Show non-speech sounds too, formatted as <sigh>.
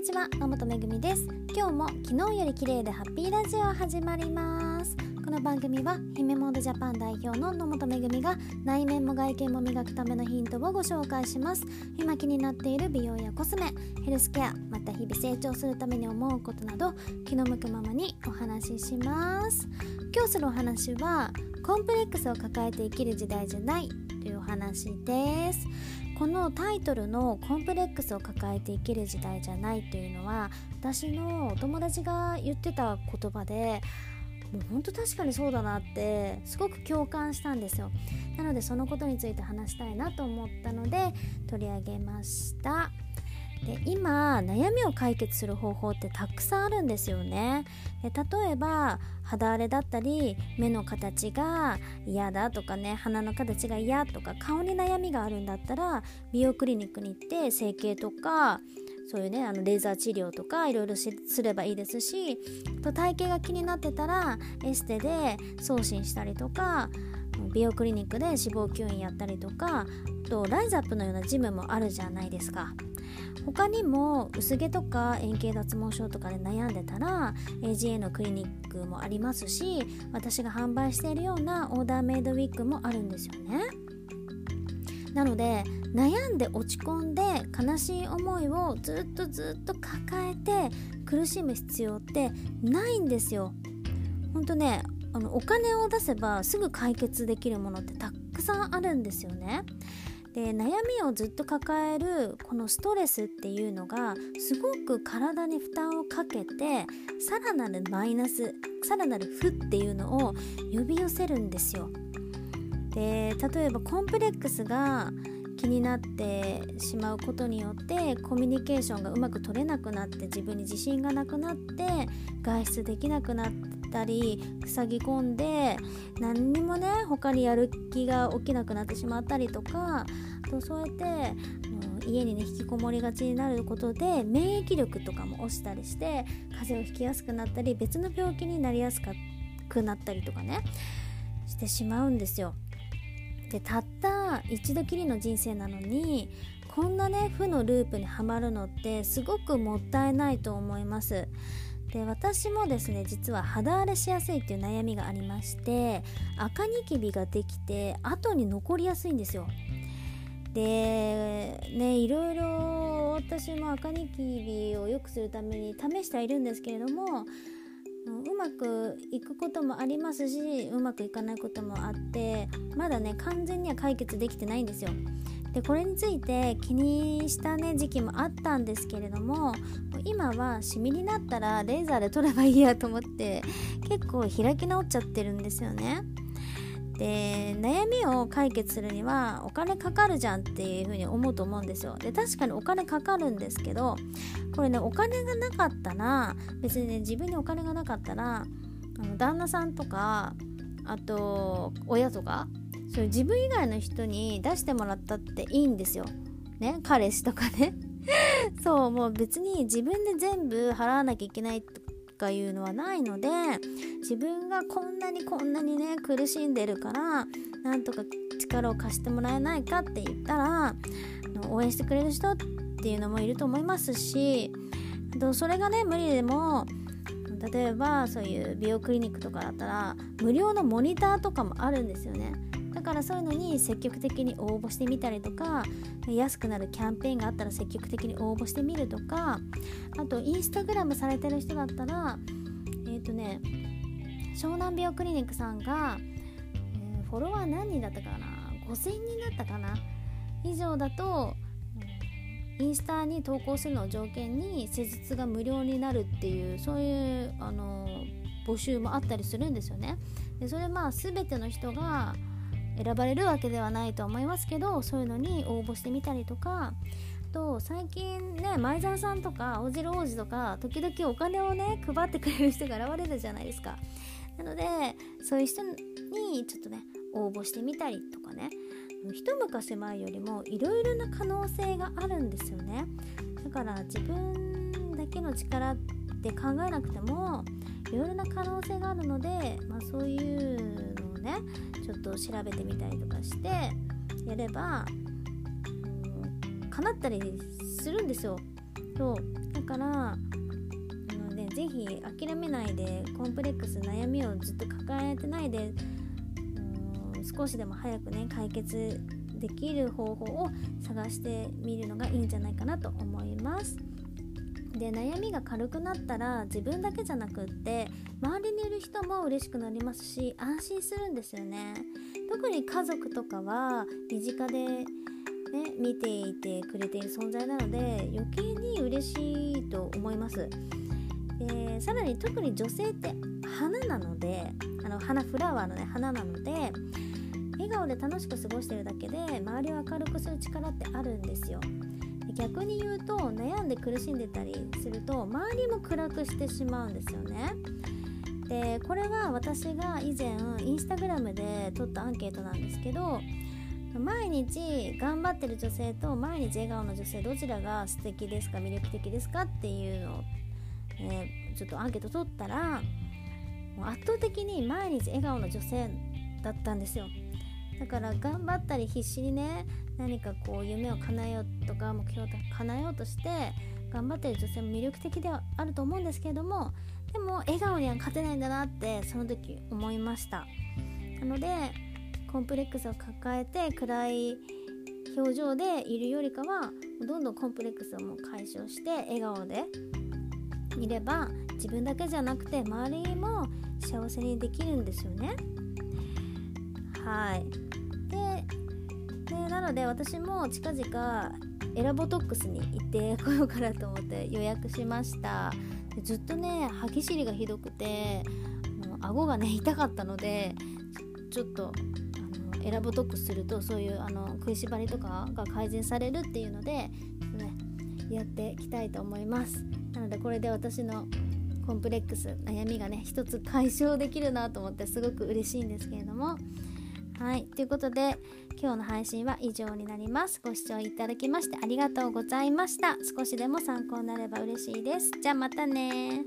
にちは野本めぐみです。今日も昨日より綺麗でハッピーラジオ始まります。この番組は姫モードジャパン代表の野本めぐみが内面も外見も磨くためのヒントをご紹介します。今気になっている美容やコスメヘルスケアまた日々成長するために思うことなど気の向くままにお話しします。今日するお話はコンプレックスを抱えて生きる時代じゃないというお話です。このタイトルの「コンプレックスを抱えて生きる時代じゃない」というのは私のお友達が言ってた言葉でもうほんと確かにそうだなってすごく共感したんですよ。なのでそのことについて話したいなと思ったので取り上げました。で今悩みを解決する方法ってたくさんあるんですよね。で例えば肌荒れだったり目の形が嫌だとかね鼻の形が嫌とか顔に悩みがあるんだったら美容クリニックに行って整形とかそういうねあのレーザー治療とかいろいろすればいいですしと体型が気になってたらエステで送信したりとか美容クリニックで脂肪吸引やったりとかとライズアップのようなジムもあるじゃないですか。他にも薄毛とか円形脱毛症とかで悩んでたら AGA のクリニックもありますし私が販売しているようなオーダーメイドウィッグもあるんですよね。なので悩んで落ち込んで悲しい思いをずっとずっと抱えて苦しむ必要ってないんですよ。ほんとねあのお金を出せばすぐ解決できるものってたくさんあるんですよね。で悩みをずっと抱えるこのストレスっていうのがすごく体に負担をかけてさらなるマイナスさらなる負っていうのを呼び寄せるんですよ。で例えばコンプレックスが気になってしまうことによってコミュニケーションがうまく取れなくなって自分に自信がなくなって外出できなくなったり塞ぎ込んで何にもね他にやる気が起きなくなってしまったりとかとそうやって家にね引きこもりがちになることで免疫力とかも落ちたりして風邪をひきやすくなったり別の病気になりやすくなったりとかねしてしまうんですよ。でたった一度きりの人生なのにこんなね負のループにはまるのってすごくもったいないと思います。で私もですね実は肌荒れしやすいっていう悩みがありまして赤ニキビができて後に残りやすいんですよ。でねいろいろ私も赤ニキビを良くするために試してはいるんですけれどもうまくいくこともありますしうまくいかないこともあってまだね完全には解決できてないんですよ。でこれについて気にしたね時期もあったんですけれども今はシミになったらレーザーで取ればいいやと思って結構開き直っちゃってるんですよね。で悩みを解決するにはお金かかるじゃんっていう風に思うと思うんですよで確かにお金かかるんですけどこれねお金がなかったら別にね自分にお金がなかったらあの旦那さんとかあと親とかそういう自分以外の人に出してもらったっていいんですよ。ね彼氏とかね <laughs> そうもう別に自分で全部払わなきゃいけないとかいうのはないので自分がこんなにこんなにね苦しんでるからなんとか力を貸してもらえないかって言ったら応援してくれる人っていうのもいると思いますしそれがね無理でも例えばそういう美容クリニックとかだったら無料のモニターとかもあるんですよね。だからそういうのに積極的に応募してみたりとか安くなるキャンペーンがあったら積極的に応募してみるとかあとインスタグラムされてる人だったらえっ、ー、とね湘南美容クリニックさんが、えー、フォロワー何人だったかな？5000人だったかな？以上だとインスタに投稿するのを条件に施術が無料になるっていうそういうあの募集もあったりするんですよね。でそれまあ全ての人が選ばれるわけではないと思いますけどそういうのに応募してみたりとかあと最近ね前澤さんとか青汁王子とか時々お金をね配ってくれる人が現れるじゃないですか。なのでそういう人にちょっとね応募してみたりとかね。一昔前よりもいろいろな可能性があるんですよね。だから自分だけの力って考えなくてもいろいろな可能性があるので、まあ、そういうのをねちょっと調べてみたりとかしてやれば、うん、叶ったりするんですよ。そう。だからぜひ諦めないでコンプレックス悩みをずっと抱えてないでうん少しでも早くね解決できる方法を探してみるのがいいんじゃないかなと思います。で悩みが軽くなったら自分だけじゃなくって周りにいる人も嬉しくなりますし安心するんですよね。特に家族とかは身近でね、見ていてくれている存在なので余計に嬉しいと思います。でさらに特に女性って花なのであの花フラワーのね花なので笑顔で楽しく過ごしてるだけで周りを明るくする力ってあるんですよ。逆に言うと悩んで苦しんでたりすると周りも暗くしてしまうんですよね。でこれは私が以前インスタグラムで撮ったアンケートなんですけど毎日頑張ってる女性と毎日笑顔の女性どちらが素敵ですか魅力的ですかっていうのをえー、ちょっとアンケート取ったらもう圧倒的に毎日笑顔の女性だったんですよ。だから頑張ったり必死にね何かこう夢を叶えようとか目標を叶えようとして頑張ってる女性も魅力的ではあると思うんですけれどもでも笑顔には勝てないんだなってその時思いましたなのでコンプレックスを抱えて暗い表情でいるよりかはどんどんコンプレックスをもう解消して笑顔でいれば自分だけじゃなくて周りも幸せにできるんですよね。はいなので私も近々エラボトックスに行って <laughs> こようかなと思って予約しました。ずっとね歯ぎしりがひどくてもう顎がね痛かったのでちょっとあのエラボトックスするとそういうあの食いしばりとかが改善されるっていうので、ね、やっていきたいと思います。なのでこれで私のコンプレックス悩みがね一つ解消できるなと思ってすごく嬉しいんですけれども。はい。ということで今日の配信は以上になります。ご視聴いただきましてありがとうございました。少しでも参考になれば嬉しいです。じゃあまたね